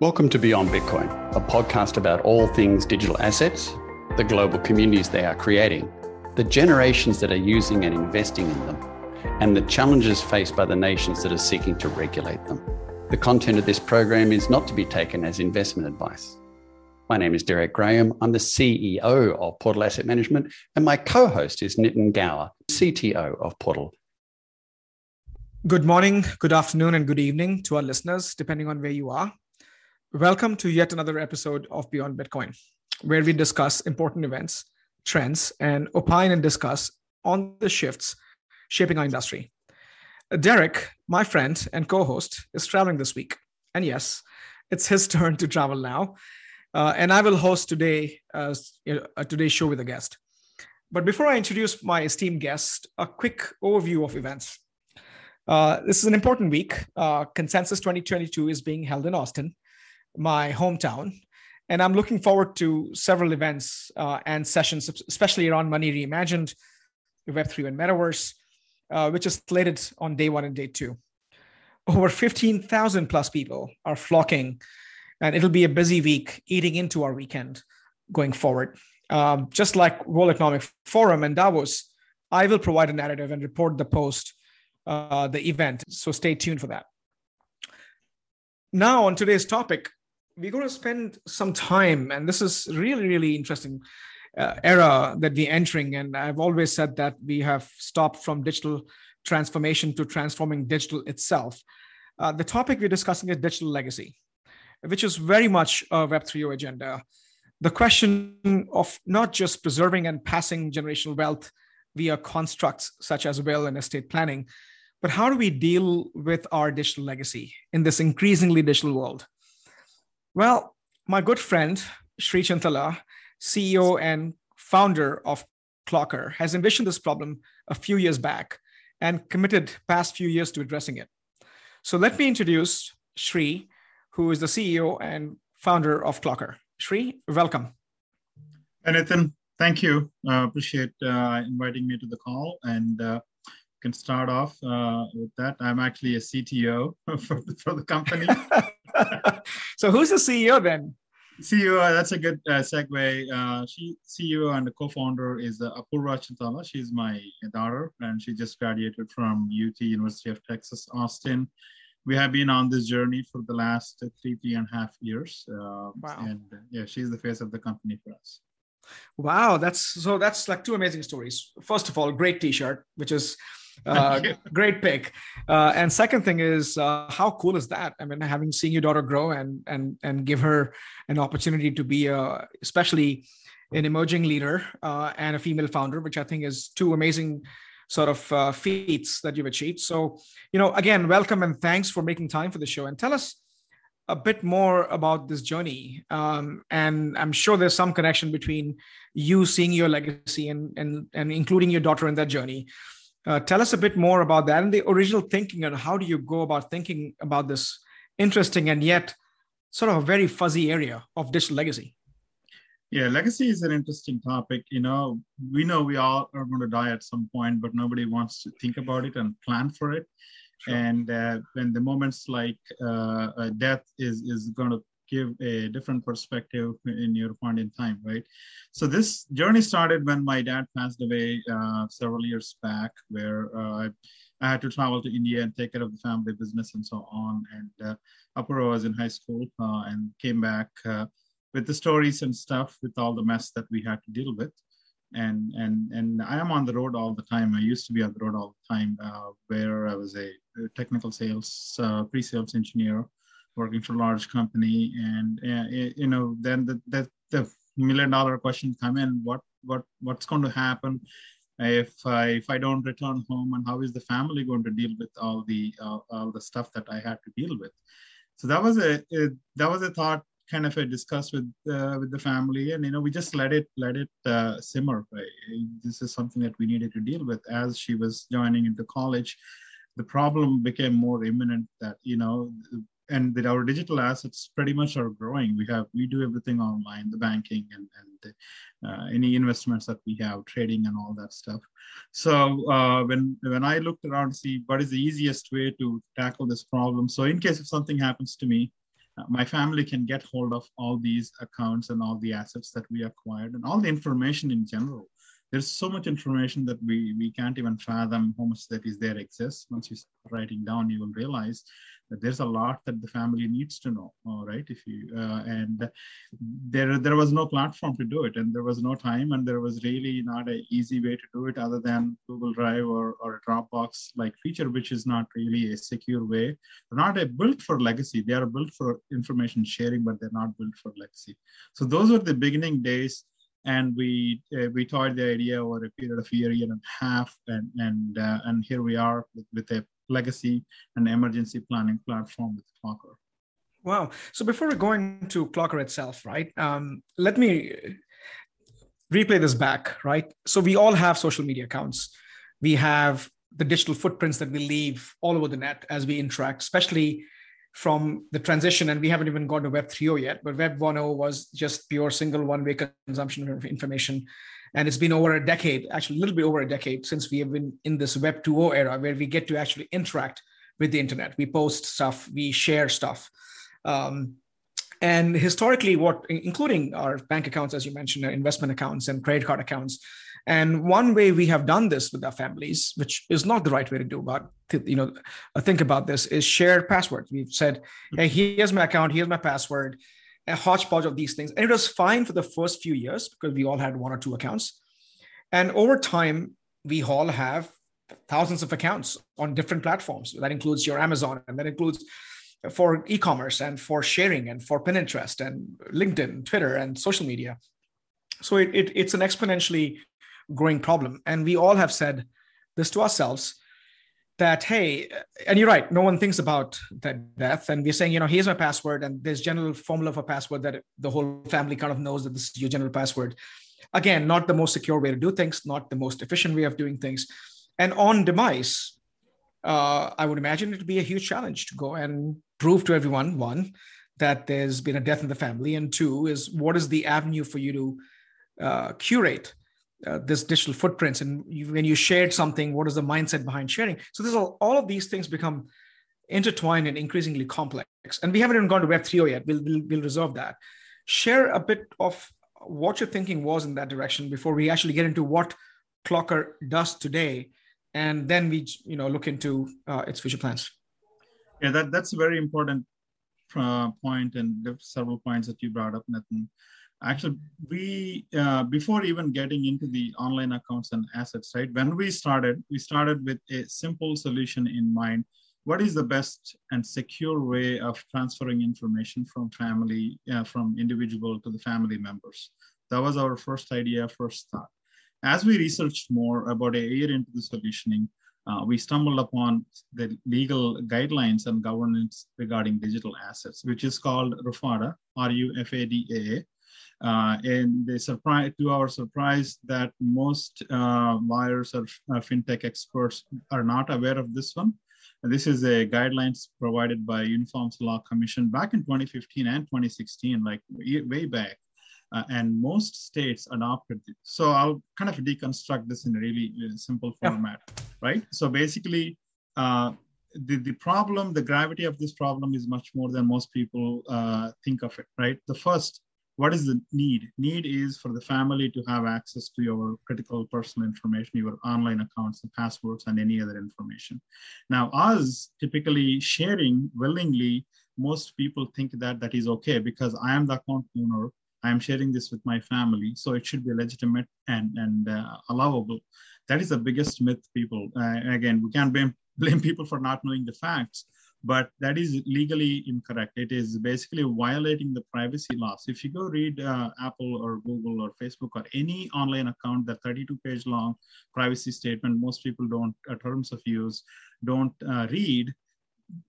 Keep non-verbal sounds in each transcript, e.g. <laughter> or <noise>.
Welcome to Beyond Bitcoin, a podcast about all things digital assets, the global communities they are creating, the generations that are using and investing in them, and the challenges faced by the nations that are seeking to regulate them. The content of this program is not to be taken as investment advice. My name is Derek Graham. I'm the CEO of Portal Asset Management, and my co host is Nitin Gaur, CTO of Portal. Good morning, good afternoon, and good evening to our listeners, depending on where you are. Welcome to yet another episode of Beyond Bitcoin, where we discuss important events, trends, and opine and discuss on the shifts shaping our industry. Derek, my friend and co host, is traveling this week. And yes, it's his <laughs> turn to travel now. Uh, and I will host today uh, today's show with a guest. But before I introduce my esteemed guest, a quick overview of events. Uh, this is an important week. Uh, Consensus 2022 is being held in Austin my hometown. And I'm looking forward to several events uh, and sessions, especially around Money Reimagined, Web3 and Metaverse, uh, which is slated on day one and day two. Over 15,000 plus people are flocking, and it'll be a busy week eating into our weekend going forward. Um, just like World Economic Forum and Davos, I will provide a narrative and report the post, uh, the event. So stay tuned for that. Now, on today's topic, we're going to spend some time, and this is really, really interesting uh, era that we're entering. And I've always said that we have stopped from digital transformation to transforming digital itself. Uh, the topic we're discussing is digital legacy, which is very much a Web3 agenda. The question of not just preserving and passing generational wealth via constructs such as will and estate planning, but how do we deal with our digital legacy in this increasingly digital world? Well, my good friend, Sri Chintala, CEO and founder of Clockr, has envisioned this problem a few years back and committed past few years to addressing it. So let me introduce Sri, who is the CEO and founder of Clockr. Sri, welcome. Hey, Nathan, thank you. Uh, appreciate uh, inviting me to the call and uh, can start off uh, with that. I'm actually a CTO <laughs> for, for the company. <laughs> so who's the CEO then? CEO, uh, that's a good uh, segue. Uh, she CEO and co-founder is uh, Apurva Chintala. She's my daughter, and she just graduated from UT University of Texas Austin. We have been on this journey for the last three three and a half years. Uh, wow. And yeah, she's the face of the company for us. Wow, that's so. That's like two amazing stories. First of all, great T-shirt, which is uh, <laughs> great pick. Uh, and second thing is, uh, how cool is that? I mean, having seen your daughter grow and and and give her an opportunity to be a, especially an emerging leader uh, and a female founder, which I think is two amazing sort of uh, feats that you've achieved. So, you know, again, welcome and thanks for making time for the show. And tell us a bit more about this journey. Um, and I'm sure there's some connection between you seeing your legacy and and and including your daughter in that journey. Uh, tell us a bit more about that and the original thinking and how do you go about thinking about this interesting and yet sort of a very fuzzy area of digital legacy. Yeah, legacy is an interesting topic. You know, we know we all are going to die at some point, but nobody wants to think about it and plan for it. Sure. And uh, when the moments like uh, death is is going to give a different perspective in your point in time, right? So this journey started when my dad passed away uh, several years back, where uh, I had to travel to India and take care of the family business and so on. And uh, Apurva was in high school uh, and came back uh, with the stories and stuff, with all the mess that we had to deal with. And and and I am on the road all the time. I used to be on the road all the time, uh, where I was a technical sales, pre-sales engineer working for a large company and you know then the, the, the million dollar question come in what what what's going to happen if I, if I don't return home and how is the family going to deal with all the uh, all the stuff that I had to deal with? So that was a, a that was a thought kind of a discuss with uh, with the family and you know we just let it let it uh, simmer this is something that we needed to deal with. As she was joining into college the problem became more imminent that you know and with our digital assets pretty much are growing. We have we do everything online the banking and, and uh, any investments that we have trading and all that stuff. So uh, when when i looked around to see what is the easiest way to tackle this problem so in case if something happens to me uh, my family can get hold of all these accounts and all the assets that we acquired and all the information in general there's so much information that we we can't even fathom how much that is there exists. Once you start writing down you will realize that there's a lot that the family needs to know all right? If you uh, and there there was no platform to do it and there was no time and there was really not an easy way to do it other than google drive or, or dropbox like feature which is not really a secure way. They're not a built for legacy. They are built for information sharing but they're not built for legacy. So those were the beginning days and we uh, we toyed the idea over a period of a year, year and a half, and and uh, and here we are with, with, a legacy and emergency planning platform with Clockr. Wow! So before we go into Clockr itself, right? Um, let me replay this back, right? So we all have social media accounts. We have the digital footprints that we leave all over the net as we interact, especially from the transition, and we haven't even gone to Web 3.0 yet, but Web 1.0 was just pure single one way consumption of information. And it's been over a decade, actually a little bit over a decade since we have been in this Web 2.0 era where we get to actually interact with the internet. We post stuff, we share stuff. Um, and historically, what, including our bank accounts, as you mentioned, investment accounts and credit card accounts, and one way we have done this with our families, which is not the right way to do, but you know, uh, think about this is shared passwords. We've said, hey, here's my account, here's my password, a hodgepodge of these things. And it was fine for the first few years because we all had one or two accounts. And over time, we all have thousands of accounts on different platforms. That includes your Amazon, and that includes for e-commerce and for sharing and for Pinterest and LinkedIn, Twitter, and social media. So it, it, it's an exponentially growing problem. And we all have said this to ourselves that, hey, and you're right, no one thinks about that death. And we're saying, you know, here's my password, and there's general formula for password that the whole family kind of knows that this is your general password. Again, not the most secure way to do things, not the most efficient way of doing things. And on demise, uh, I would imagine it would be a huge challenge to go and prove to everyone one, that there's been a death in the family, and two, is what is the avenue for you to uh, curate uh, this digital footprints. And you, when you shared something what is the mindset behind sharing? So there's all, all of these things become intertwined and increasingly complex. And we haven't even gone to web 3.0 yet. We'll, we'll, we'll reserve that. Share a bit of what your thinking was in that direction before we actually get into what Clockr does today. And then we you know look into uh, its future plans. Yeah that, that's a very important uh, point and several points that you brought up Nitin actually we uh, before even getting into the online accounts and assets right when we started we started with a simple solution in mind. What is the best and secure way of transferring information from family uh, from individual to the family members? That was our first idea first thought. As we researched more about a year into the solutioning uh, we stumbled upon the legal guidelines and governance regarding digital assets, which is called RUFADA, R-U-F-A-D-A, uh, and they surprise to our surprise that most uh, lawyers or uh, fintech experts are not aware of this one. And this is a guidelines provided by Uniforms Law Commission back in 2015 and 2016, like way back. Uh, and most states adopted it. So I'll kind of deconstruct this in a really uh, simple format, yeah. right? So basically, uh, the, the problem, the gravity of this problem is much more than most people uh, think of it, right? The first what is the need? Need is for the family to have access to your critical personal information, your online accounts, the passwords, and any other information. Now, us typically sharing willingly, most people think that that is okay because I am the account owner. I am sharing this with my family, so it should be legitimate and and uh, allowable. That is the biggest myth, people. Uh, again, we can't blame <laughs> blame people for not knowing the facts but that is legally incorrect. It is basically violating the privacy laws. If you go read uh, Apple or Google or Facebook or any online account, the 32 page long privacy statement, most people don't, uh, terms of use, don't uh, read,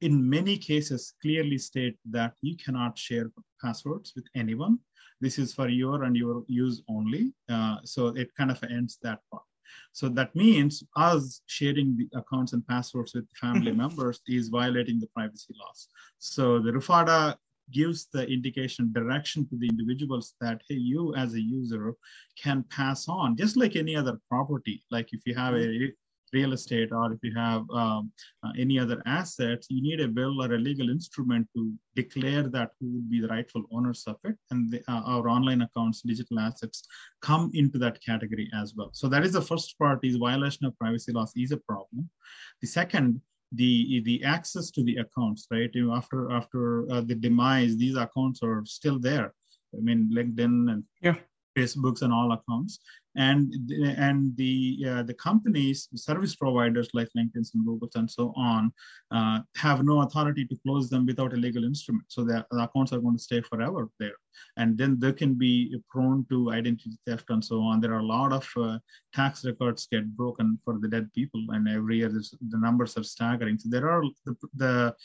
in many cases clearly state that you cannot share passwords with anyone. This is for your and your use only. Uh, so it kind of ends that part. So that means us sharing the accounts and passwords with family mm-hmm. members is violating the privacy laws. So the RUFADA gives the indication direction to the individuals that hey you as a user can pass on just like any other property. Like if you have a mm-hmm. Real estate or if you have um, uh, any other assets, you need a bill or a legal instrument to declare that who would be the rightful owners of it. And the, uh, our online accounts, digital assets come into that category as well. So that is the first part is violation of privacy laws is a problem. The second the the access to the accounts right you know, after after uh, the demise these accounts are still there i mean linkedin and yeah facebooks and all accounts and and the uh, the companies service providers like linkedin and google and so on uh, have no authority to close them without a legal instrument. So the accounts are going to stay forever there. And then they can be prone to identity theft and so on. There are a lot of uh, tax records get broken for the dead people and every year the numbers are staggering. So there are the, the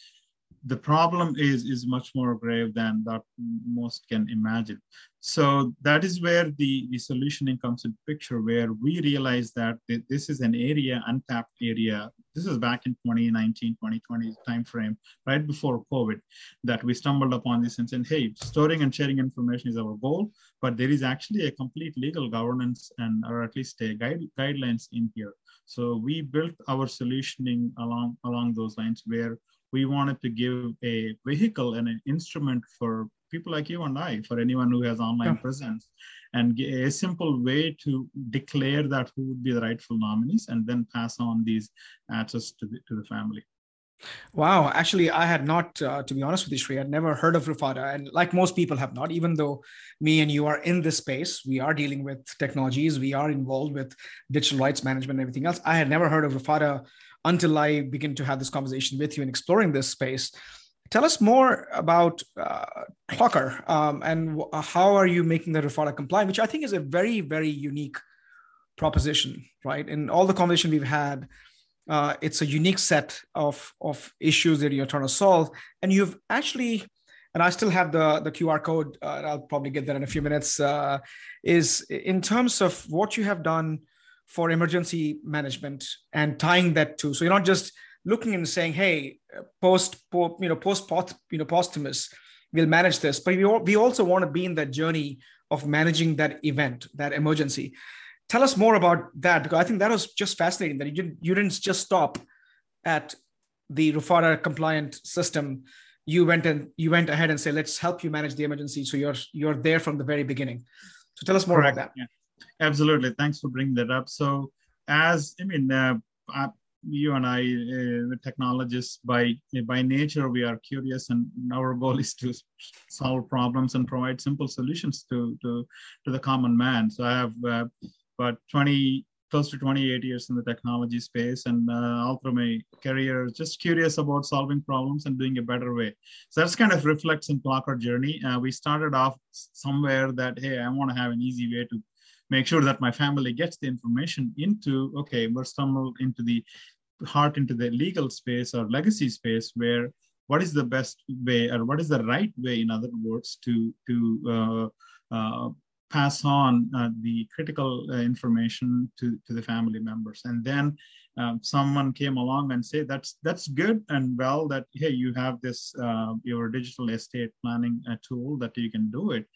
the problem is is much more grave than that most can imagine. So that is where the the solutioning comes into picture where we realize that this is an area untapped area. This is back in 2019 2020 timeframe right before covid that we stumbled upon this and said hey storing and sharing information is our goal but there is actually a complete legal governance and or at least a guide, guidelines in here. So we built our solutioning along along those lines where we wanted to give a vehicle and an instrument for people like you and I, for anyone who has online yeah. presence, and a simple way to declare that who would be the rightful nominees and then pass on these assets to the, to the family. Wow, actually, I had not, uh, to be honest with you, Sri, I'd never heard of Rufada. And like most people have not, even though me and you are in this space, we are dealing with technologies, we are involved with digital rights management and everything else. I had never heard of Rufada until I begin to have this conversation with you and exploring this space. Tell us more about uh, Clockr um, and w- how are you making the Rufada compliant, which I think is a very, very unique proposition, right? In all the conversation we've had, uh, it's a unique set of, of issues that you're trying to solve. And you've actually, and I still have the, the QR code, uh, I'll probably get that in a few minutes, uh, is in terms of what you have done for emergency management and tying that to so you're not just looking and saying hey uh, post you know post you know posthumous we'll manage this. But we, we also want to be in that journey of managing that event that emergency. Tell us more about that because i think that was just fascinating that you didn't you didn't just stop at the Rufada compliant system. You went and you went ahead and say let's help you manage the emergency. So you're you're there from the very beginning. So tell us more Correct. about that. Yeah. Absolutely. Thanks for bringing that up. So, as I mean, uh, I, you and I, uh, technologists, by by nature, we are curious, and our goal is to solve problems and provide simple solutions to to, to the common man. So, I have uh, about 20 close to 28 years in the technology space and uh, all through my career just curious about solving problems and doing a better way so that's kind of reflects in Clockr journey uh, we started off somewhere that hey i want to have an easy way to make sure that my family gets the information into, okay, we're stumbled into the heart into the legal space or legacy space where what is the best way or what is the right way, in other words, to, to uh, uh, pass on uh, the critical uh, information to, to the family members. And then um, someone came along and say that's that's good and well that hey you have this uh, your digital estate planning uh, tool that you can do it.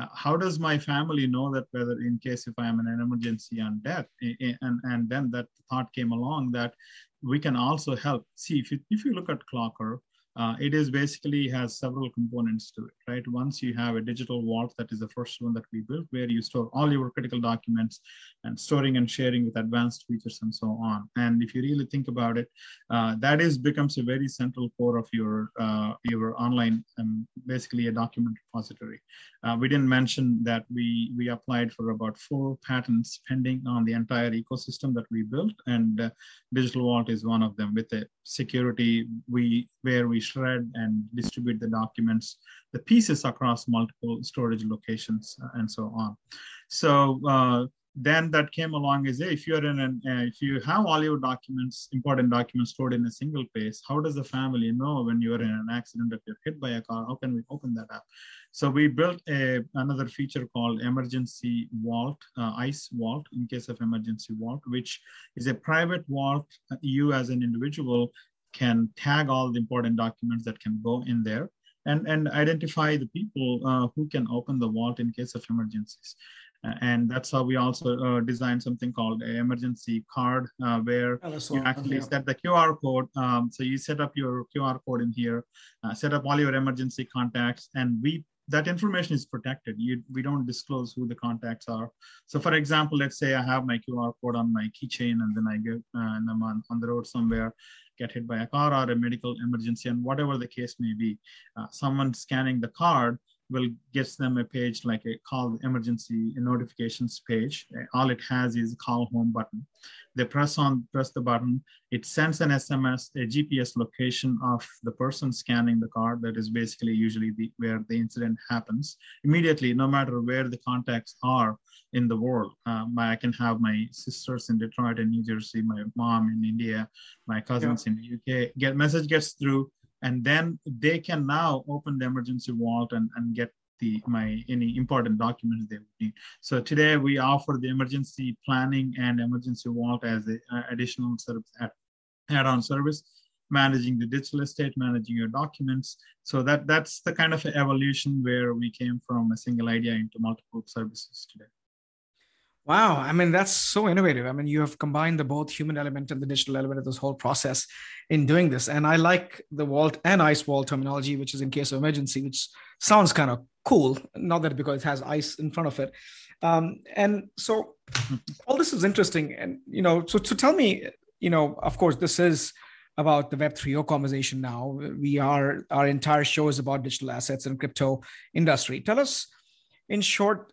Uh, how does my family know that whether in case if i am in an emergency and death and and then that thought came along that we can also help? See if you, if you look at Clockr uh, it is basically has several components to it, right? Once you have a digital vault, that is the first one that we built, where you store all your critical documents and storing and sharing with advanced features and so on. And if you really think about it, uh, that is becomes a very central core of your uh, your online, um, basically a document repository. Uh, we didn't mention that we we applied for about four patents pending on the entire ecosystem that we built, and uh, Digital Vault is one of them with a security we where we shred and distribute the documents, the pieces across multiple storage locations uh, and so on. So uh, then that came along is hey, if you're in an uh, if you have all your documents important documents stored in a single place how does the family know when you're in an accident if you're hit by a car how can we open that up so we built a another feature called emergency vault uh, ice vault in case of emergency vault which is a private vault you as an individual can tag all the important documents that can go in there and, and identify the people uh, who can open the vault in case of emergencies. Uh, and that's how we also uh, designed something called an emergency card, uh, where oh, you actually set the QR code. Um, so you set up your QR code in here, uh, set up all your emergency contacts, and we that information is protected. You, we don't disclose who the contacts are. So for example, let's say I have my QR code on my keychain and then I uh, and I'm on, on the road somewhere, get hit by a car or a medical emergency and whatever the case may be. Uh, someone scanning the card will gets them a page like a call emergency notifications page. All it has is call home button. They press on, press the button. It sends an SMS, a GPS location of the person scanning the card. That is basically usually the, where the incident happens. Immediately, no matter where the contacts are in the world, uh, my, I can have my sisters in Detroit and New Jersey, my mom in India, my cousins yeah. in the UK. Get message gets through and then they can now open the emergency vault and, and get the my any important documents they would need. So today we offer the emergency planning and emergency vault as an additional service add-on service, managing the digital estate, managing your documents. So that that's the kind of evolution where we came from a single idea into multiple services today. Wow. I mean, that's so innovative. I mean, you have combined the both human element and the digital element of this whole process in doing this. And I like the vault and ice wall terminology, which is in case of emergency, which sounds kind of cool. Not that because it has ice in front of it. Um, and so <laughs> all this is interesting. And, you know, so to tell me, you know, of course, this is about the Web 3.0 conversation now. We are, our entire show is about digital assets and crypto industry. Tell us, in short,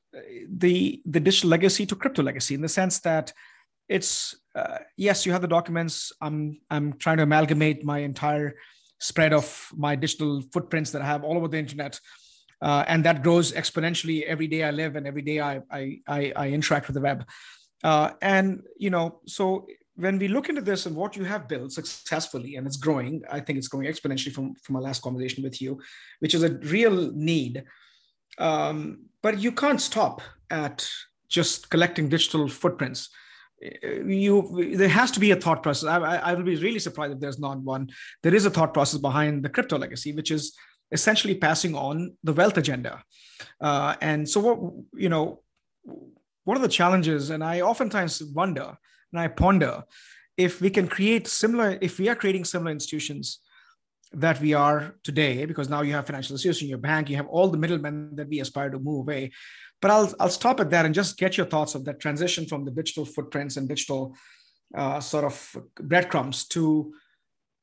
the the digital legacy to crypto legacy in the sense that it's uh, yes, you have the documents. I'm I'm trying to amalgamate my entire spread of my digital footprints that I have all over the internet. Uh, and that grows exponentially every day I live and every day I, I, I, I interact with the web. Uh, and, you know, so when we look into this and what you have built successfully and it's growing, I think it's growing exponentially from, from our last conversation with you, which is a real need um, but you can't stop at just collecting digital footprints. You, there has to be a thought process. I, I, I will be really surprised if there's not one. There is a thought process behind the crypto legacy, which is essentially passing on the wealth agenda. Uh, and so, what you know, what are the challenges? And I oftentimes wonder and I ponder if we can create similar, if we are creating similar institutions that we are today because now you have financial institutions, your bank, you have all the middlemen that we aspire to move away. But I'll, I'll stop at that and just get your thoughts of that transition from the digital footprints and digital uh, sort of breadcrumbs to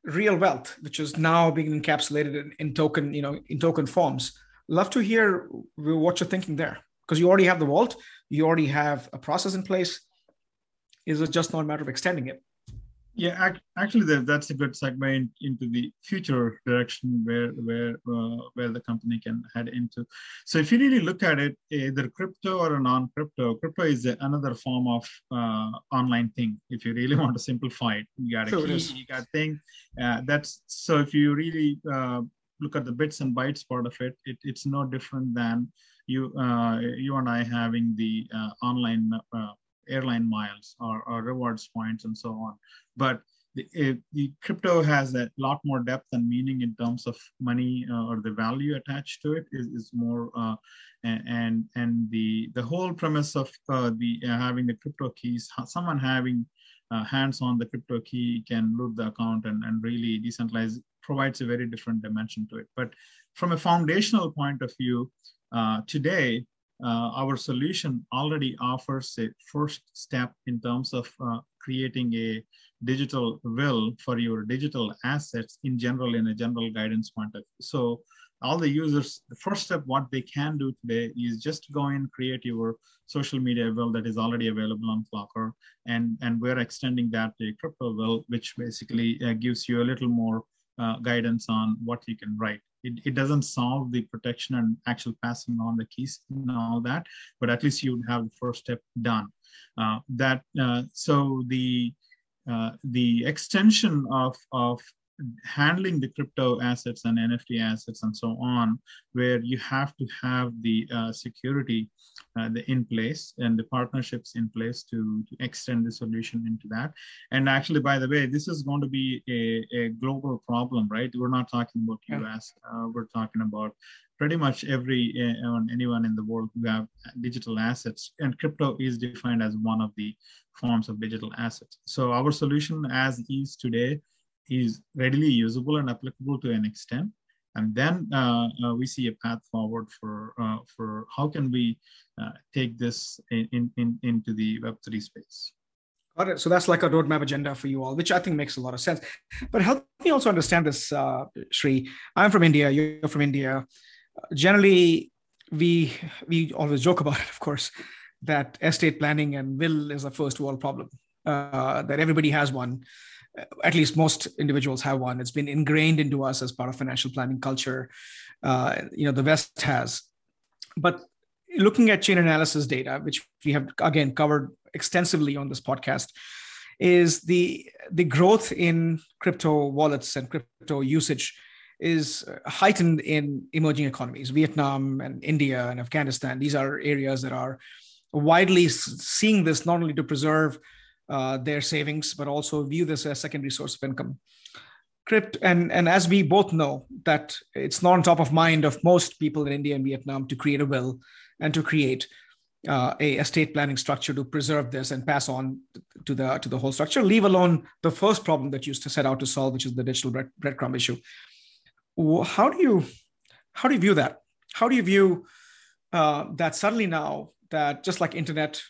real wealth, which is now being encapsulated in, in token, you know, in token forms. Love to hear what you're thinking there because you already have the vault, you already have a process in place. Is it just not a matter of extending it? Yeah, actually, that's a good segue into the future direction where where uh, where the company can head into. So, if you really look at it, either crypto or a non-crypto, crypto is another form of uh, online thing. If you really <laughs> want to simplify it, you got a sure key, you got thing. Uh, that's so. If you really uh, look at the bits and bytes part of it, it it's no different than you uh, you and I having the uh, online airline miles or, or rewards points and so on. But the, it, the, crypto has a lot more depth and meaning in terms of money uh, or the value attached to it is, is more uh, and and the the whole premise of uh, the uh, having the crypto keys someone having uh, hands on the crypto key can loot the account and, and really decentralize provides a very different dimension to it but from a foundational point of view uh, today uh, our solution already offers a first step in terms of uh, creating a digital will for your digital assets in general in a general guidance point of view. So all the users, the first step, what they can do today is just go and create your social media will that is already available on Clockr. And, and we're extending that to a crypto will, which basically uh, gives you a little more uh, guidance on what you can write it, it doesn't solve the protection and actual passing on the keys and all that, but at least you would have the first step done. Uh, that uh, so the uh, the extension of of handling the crypto assets and NFT assets and so on, where you have to have the uh, security uh, the in place and the partnerships in place to, to, extend the solution into that. And actually, by the way, this is going to be a, a global problem, right? We're not talking about US, uh, we're talking about pretty much every uh, anyone in the world who have digital assets, and crypto is defined as one of the forms of digital assets. So our solution as is today is readily usable and applicable to an extent. And then uh, uh, we see a path forward for, uh, for how can we take this in, in, into the Web3 space. Got it. So that's like a roadmap agenda for you all, which I think makes a lot of sense. But help me also understand this, uh, Sri. I'm from India. You're from India. Generally, we we always joke about it, of course, that estate planning and will is a first world problem. Uh, that everybody has one. At least most individuals have one. It's been ingrained into us as part of financial planning culture. Uh, you know, the West has. But looking at Chainalysis data, which we have again covered extensively on this podcast, is the the growth in crypto wallets and crypto usage is heightened in emerging economies, Vietnam and India and Afghanistan. These are areas that are widely seeing this not only to preserve uh, their savings, but also view this as a secondary source of income. Crypt, and, and as we both know, that it's not on top of mind of most people in India and Vietnam to create a will and to create uh, a estate planning structure to preserve this and pass on to the to the whole structure. Leave alone the first problem that you set out to solve, which is the digital bread, breadcrumb issue. How do you how do you view that? How do you view uh, that suddenly now that just like internet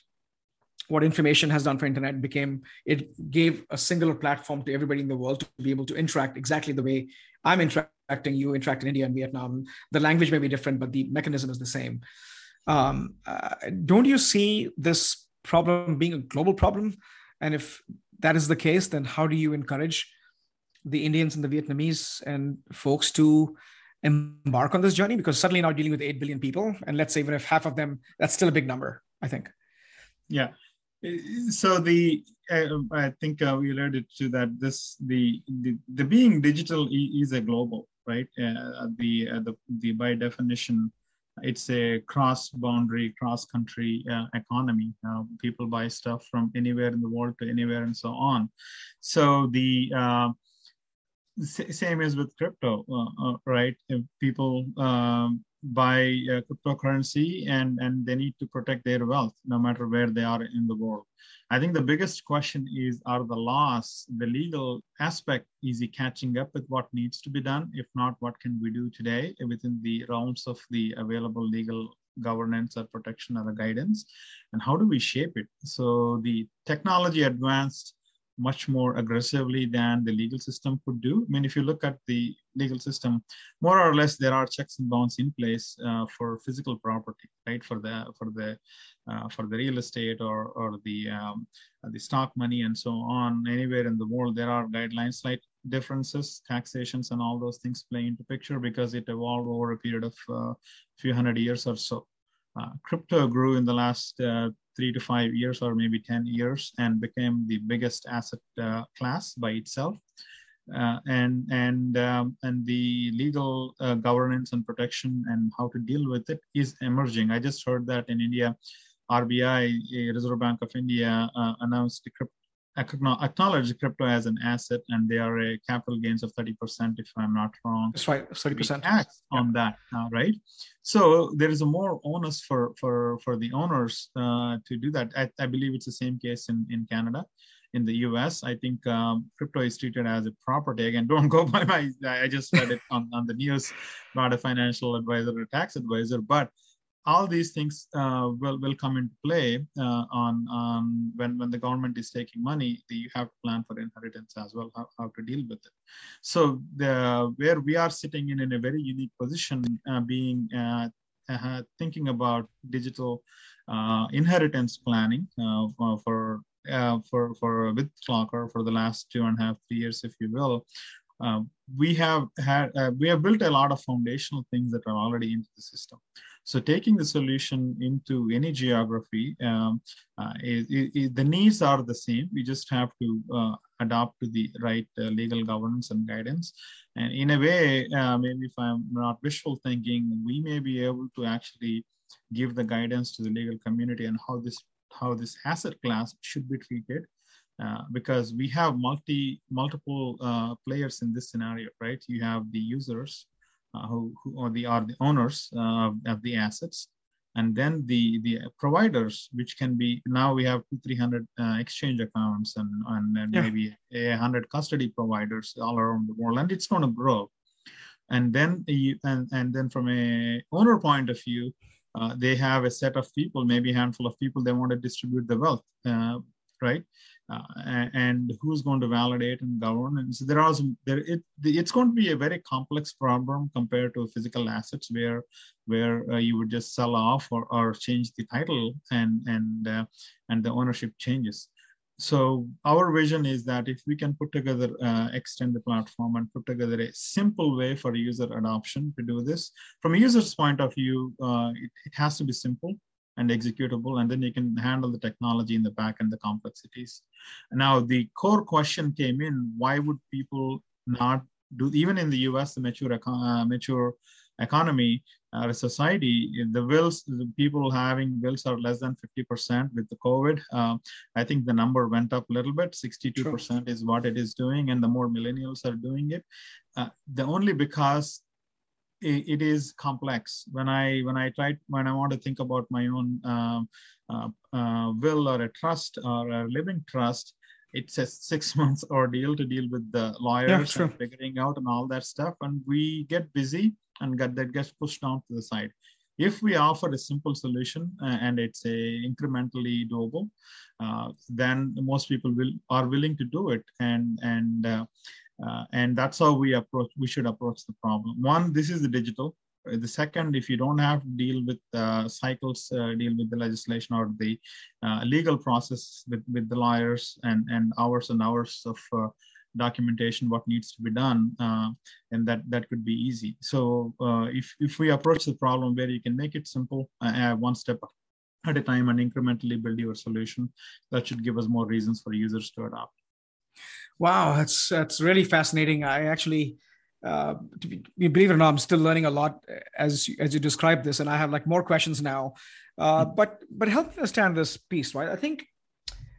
what information has done for internet became it gave a singular platform to everybody in the world to be able to interact exactly the way i'm interacting you interact in india and vietnam. The language may be different but the mechanism is the same. Um, uh, don't you see this problem being a global problem? And if that is the case then how do you encourage the indians and the vietnamese and folks to embark on this journey? Because suddenly now dealing with 8 billion people and let's say even if half of them that's still a big number i think. Yeah so the uh, i think uh, we alluded to that this the the, the being digital is a global right? Uh, the, uh, the the by definition it's a cross boundary cross country uh, economy. Uh, people buy stuff from anywhere in the world to anywhere and so on. So the same as with crypto, uh, uh, right? If people um, uh, cryptocurrency and and they need to protect their wealth no matter where they are in the world. I think the biggest question is: Are the laws, the legal aspect, easy catching up with what needs to be done? If not, what can we do today within the realms of the available legal governance or protection or guidance and how do we shape it so the technology advanced much more aggressively than the legal system could do. I mean, if you look at the legal system, more or less there are checks and bounds in place uh, for physical property, right? For the for the uh, for the real estate or or the um, the stock money and so on. Anywhere in the world, there are guidelines, slight differences, taxations, and all those things play into picture because it evolved over a period of a uh, few hundred years or so. Uh, crypto grew in the last uh, three to five years or maybe 10 years and became the biggest asset uh, class by itself. Uh, and and um, and the legal uh, governance and protection and how to deal with it is emerging. I just heard that in India, RBI, Reserve Bank of India, uh, announced crypto acknowledge crypto as an asset and they are a capital gains of 30% if i'm not wrong. That's right 30% tax yeah. on that now right? So there is a more onus for for for the owners uh, to do that. I, I, believe it's the same case in in canada. In the us i think um, crypto is treated as a property. Again <laughs> don't go by my i just read it on, on the news not a financial advisor or tax advisor but all these things uh, will, will come into play uh, on, on when, when the government is taking money, you have to plan for inheritance as well, how, how to deal with it. So the, where we are sitting in, in a very unique position, uh, being uh, uh, thinking about digital uh, inheritance planning for uh, for for with Clockr for the last two and a half three years, if you will, we have had we have built a lot of foundational things that are already into the system. So taking the solution into any geography, um, uh, the needs are the same. We just have to uh, adapt to the right uh, legal governance and guidance. And in a way, uh, maybe if I'm not wishful thinking, we may be able to actually give the guidance to the legal community and how this how this asset class should be treated. Uh, because we have multi multiple uh, players in this scenario, right? You have the users, who, who are the are the owners uh, of the assets, and then the the providers, which can be now we have two three hundred uh, exchange accounts and and, and yeah. maybe a hundred custody providers all around the world, and it's going to grow. And then you, and and then from a owner point of view, uh, they have a set of people, maybe a handful of people they want to distribute the wealth, uh, right? Uh, and who's going to validate and govern? And so there are some, there it, it's going to be a very complex problem compared to physical assets where where uh, you would just sell off or, or change the title and and uh, and the ownership changes so our vision is that if we can put together, uh, extend the platform and put together a simple way for user adoption to do this, from a user's point of view, uh, it, it, has to be simple and executable, and then you can handle the technology in the back and the complexities. Now, the core question came in, why would people not do, even in the US, the mature, uh, mature economy or uh, society, the wills, the people having wills are less than 50% with the COVID. Uh, I think the number went up a little bit. 62% True. is what it is doing, and the more millennials are doing it. Uh, the only because it, is complex. When I when I try when I want to think about my own um, uh, uh, will or a trust or a living trust, it's a six <laughs> months ordeal to deal with the lawyers yeah, and figuring out and all that stuff. And we get busy and get, that gets pushed down to the side. If we offer a simple solution uh, and it's a incrementally doable uh, then most people will are willing to do it. And and uh, uh and that's how we approach we should approach the problem one this is the digital uh, the second, if you don't have to deal with uh, cycles, uh, deal with the legislation or the uh, legal process with, with the lawyers and, and hours and hours of uh, documentation, what needs to be done, and that, that could be easy. So if, if we approach the problem where you can make it simple, one step at a time and incrementally build your solution, that should give us more reasons for users to adopt. Wow, that's that's really fascinating. I actually uh, be, believe it or not, I'm still learning a lot as as you describe this, and I have like more questions now. Uh, hmm. but but help me understand this piece, right? I think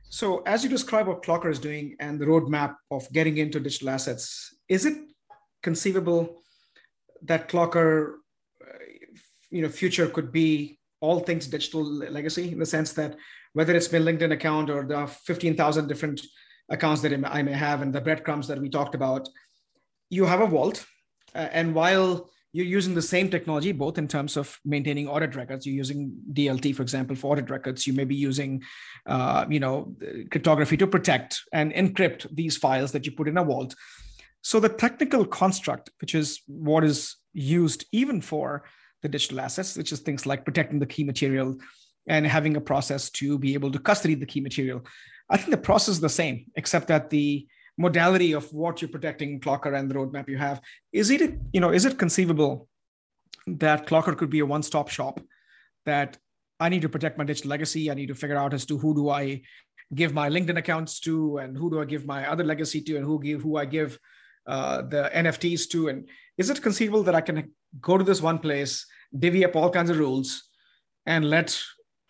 so. As you describe what Clockr is doing and the roadmap of getting into digital assets, is it conceivable that Clockr, uh, you know, future could be all things digital legacy in the sense that whether it's my LinkedIn account or the 15,000 different accounts that I may have and the breadcrumbs that we talked about you have a vault, uh, and while you're using the same technology, both in terms of maintaining audit records, you're using DLT, for example, for audit records. You may be using, uh, you know, cryptography to protect and encrypt these files that you put in a vault. So the technical construct, which is what is used even for the digital assets, which is things like protecting the key material and having a process to be able to custody the key material. I think the process is the same, except that the modality of what you're protecting Clockr and the roadmap you have. Is it, you know, is it conceivable that Clockr could be a one-stop shop that I need to protect my digital legacy. I need to figure out as to who do I give my LinkedIn accounts to, and who do I give my other legacy to, and who give who I give uh, the NFTs to. And is it conceivable that I can go to this one place, divvy up all kinds of rules, and let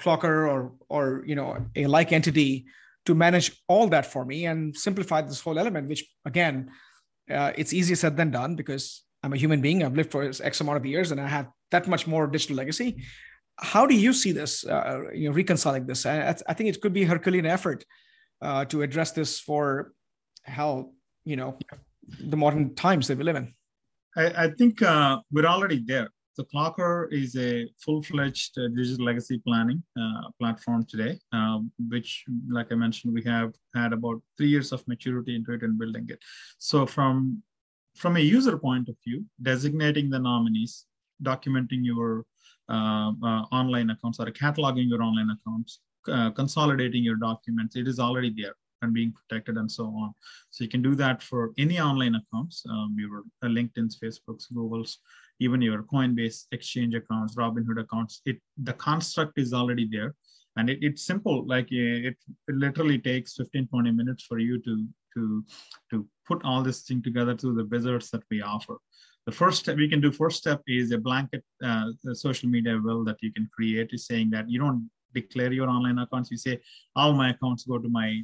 Clockr or or you know a like entity to manage all that for me and simplify this whole element, which again, uh, it's easier said than done because I'm a human being. I've lived for X amount of years and I have that much more digital legacy. How do you see this, uh, you know, reconciling this? I, I, think it could be a Herculean effort uh, to address this for how, you know, the modern times that we live in. I, I think uh, we're already there. So Clockr is a full-fledged uh, digital legacy planning uh, platform today, uh, which, like I mentioned, we have had about three years of maturity into it and building it. So from from a user point of view, designating the nominees, documenting your uh, uh, online accounts or cataloging your online accounts, uh, consolidating your documents, it is already there and being protected and so on. So you can do that for any online accounts, um, your LinkedIn's, Facebook's, Google's, even your Coinbase exchange accounts, Robinhood accounts, it the construct is already there. And it, it's simple, like it, it literally takes 15, 20 minutes for you to, to, to put all this thing together through the wizards that we offer. The first step we can do first step is a blanket uh, social media will that you can create is saying that you don't declare your online accounts. You say all my accounts go to my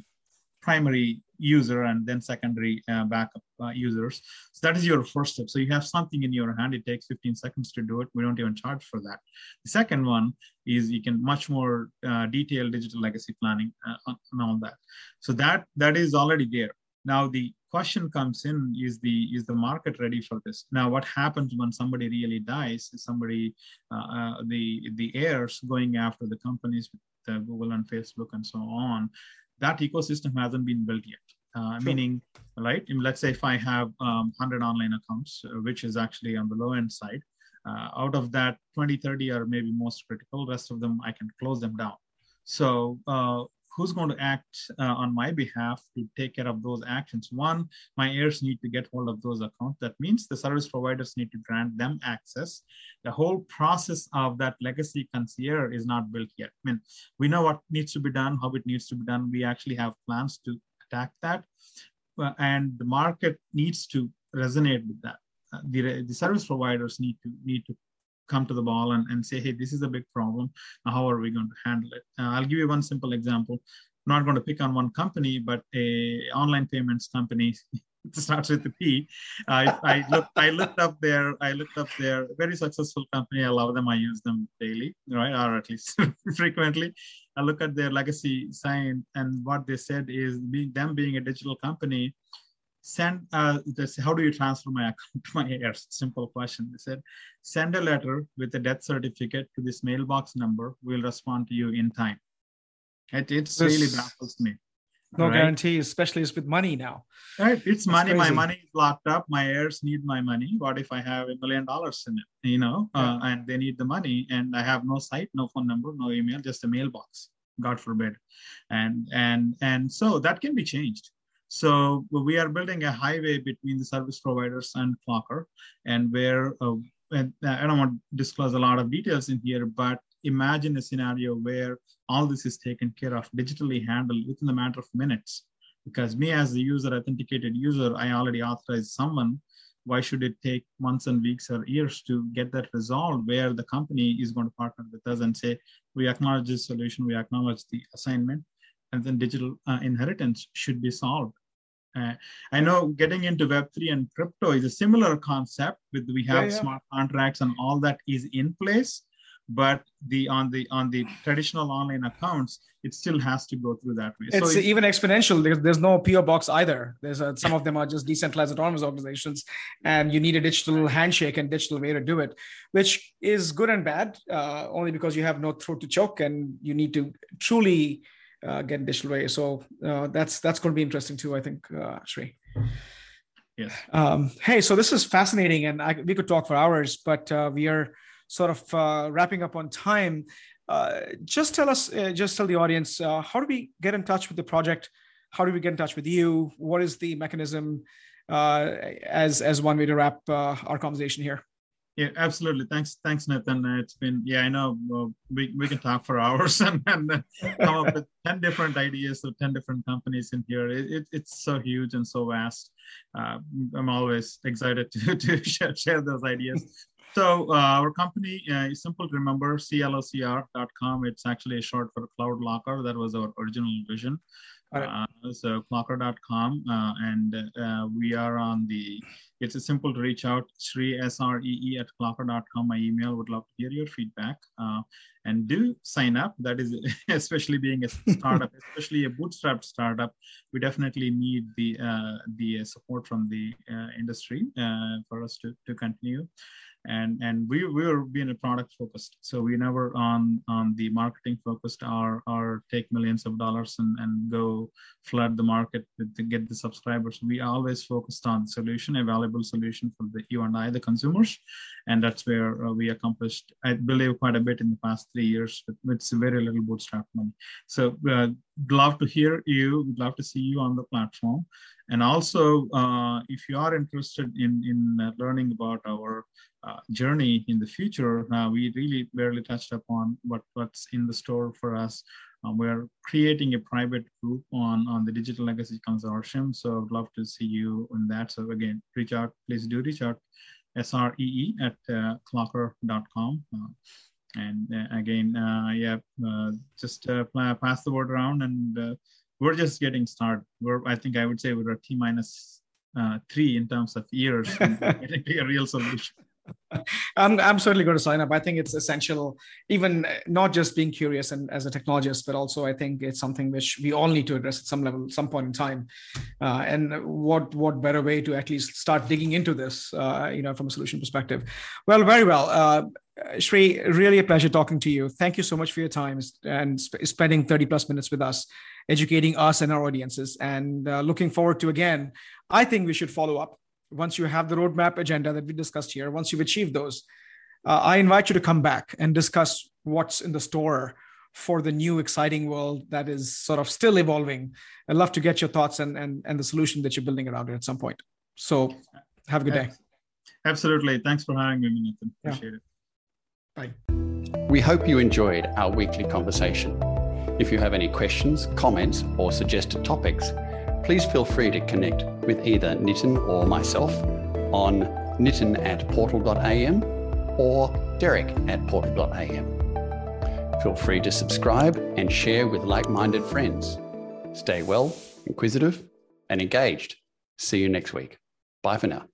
primary user and then secondary uh, backup uh, users. So that is your first step. So you have something in your hand. It takes 15 seconds to do it. We don't even charge for that. The second one is you can much more uh, detailed digital legacy planning uh, and all that. So that that is already there. Now the question comes in: Is the is the market ready for this? Now, what happens when somebody really dies? Is somebody uh, uh the the heirs going after the companies, with Google and Facebook and so on? That ecosystem hasn't been built yet. Uh, sure. Meaning, right? Let's say if I have um, 100 online accounts, uh, which is actually on the low end side, uh, out of that 20 30 are maybe most critical rest of them i can close them down so uh, who's going to act uh, on my behalf to take care of those actions? One, my heirs need to get hold of those accounts. That means the service providers need to grant them access. The whole process of that legacy concierge is not built yet. I mean, we know what needs to be done, how it needs to be done. We actually have plans to attack that. Uh, and the market needs to resonate with that. Uh, the, the service providers need to need to come to the ball and, and say, hey, this is a big problem. How are we going to handle it? Uh, I'll give you one simple example. I'm not going to pick on one company, but a online payments company <laughs> starts with the P. I, I looked I looked up their I looked up their very successful company. I love them. I use them daily, right, or at least <laughs> frequently. I look at their legacy sign, and what they said is being them being a digital company send uh, this, how do you transfer my <laughs> account to my heirs? Simple question. They said, send a letter with a death certificate to this mailbox number. We'll respond to you in time. It it's this, really baffles me. No right? guarantee, especially it's with money now. Right, it's That's money. Crazy. My money is locked up. My heirs need my money. What if I have a million dollars in it? You know, yeah. uh, and they need the money, and I have no site, no phone number, no email, just a mailbox. God forbid, and and and so that can be changed so we are building a highway between the service providers and Clockr, and where uh, and I don't want to disclose a lot of details in here, but imagine a scenario where all this is taken care of, digitally handled within a matter of minutes. Because me as the user, authenticated user, I already authorized someone. Why should it take months and weeks or years to get that resolved where the company is going to partner with us and say, we acknowledge this solution, we acknowledge the assignment, and then digital uh, inheritance should be solved. Uh, I know getting into Web3 and crypto is a similar concept with we have yeah, yeah. smart contracts and all that is in place, but the on the on the traditional online accounts, it still has to go through that way. It's so even exponential. There's, there's no PO box either. There's a, some of them are just decentralized autonomous organizations, and you need a digital handshake and digital way to do it, which is good and bad. Uh, only because you have no throat to choke, and you need to truly uh, get digital way. So uh, that's that's going to be interesting too. I think, uh, Sri. Yes. Um, hey, so this is fascinating, and I, we could talk for hours, but uh, we are sort of uh, wrapping up on time. Uh, just tell us, uh, just tell the audience, uh, how do we get in touch with the project? How do we get in touch with you? What is the mechanism uh, as as one way to wrap uh, our conversation here? Yeah, absolutely. Thanks, thanks, Nitin. It's been yeah, I know well, we, we can talk for <laughs> hours and, and come up with ten different ideas of ten different companies in here. It, it it's so huge and so vast. Uh, I'm always excited <laughs> to to share, share those ideas. So uh, our company uh, is simple to remember, clocr.com. It's actually a short for Cloud Locker. That was our original vision. Uh, so clocr.com uh, and uh, we are on the it's simple to reach out sri s-r-e-e at clocr.com my email. Would love to hear your feedback. Uh, and do sign up. That is <laughs> especially being a startup <laughs> especially a bootstrapped startup we definitely need the uh, the support from the uh, industry for us to, to continue. And and we we were being a product focused. So we never on on the marketing focused or or take millions of dollars and and go flood the market to get the subscribers. We always focused on solution a valuable solution for the you and i the consumers. And that's where uh, we accomplished i believe quite a bit in the past three years with, with very little bootstrap money so uh, love to hear you We'd love to see you on the platform and also uh, if you are interested in in uh, learning about our uh, journey in the future, uh, we really barely touched upon what, what's in the store for us. Um, we're creating a private group on, on the Digital Legacy Consortium. So I'd love to see you in that. So again, reach out, please do reach out, S-R-E-E at uh, clocr.com. Uh, and uh, again, uh, yeah, just pass the word around and we're just getting started. We're, I think I would say we're a T minus uh, three in terms of years <laughs> getting a real solution. I'm, I'm certainly going to sign up. I think it's essential, even not just being curious and as a technologist, but also I think it's something which we all need to address at some level, some point in time. Uh, and what what better way to at least start digging into this, uh, you know, from a solution perspective? Well, very well. Uh, Sri, really a pleasure talking to you. Thank you so much for your time and sp- spending 30 plus minutes with us, educating us and our audiences. And uh, looking forward to again, I think we should follow up once you have the roadmap agenda that we discussed here, once you've achieved those, uh, I invite you to come back and discuss what's in the store for the new exciting world that is sort of still evolving. I'd love to get your thoughts and, and, and the solution that you're building around it at some point. So have a good day. Absolutely. Thanks for having me, Nitin. Appreciate yeah. it. Bye. We hope you enjoyed our weekly conversation. If you have any questions, comments, or suggested topics, please feel free to connect with either Nitin or myself on nitin at portal.am or derek at portal.am. Feel free to subscribe and share with like minded friends. Stay well, inquisitive, and engaged. See you next week. Bye for now.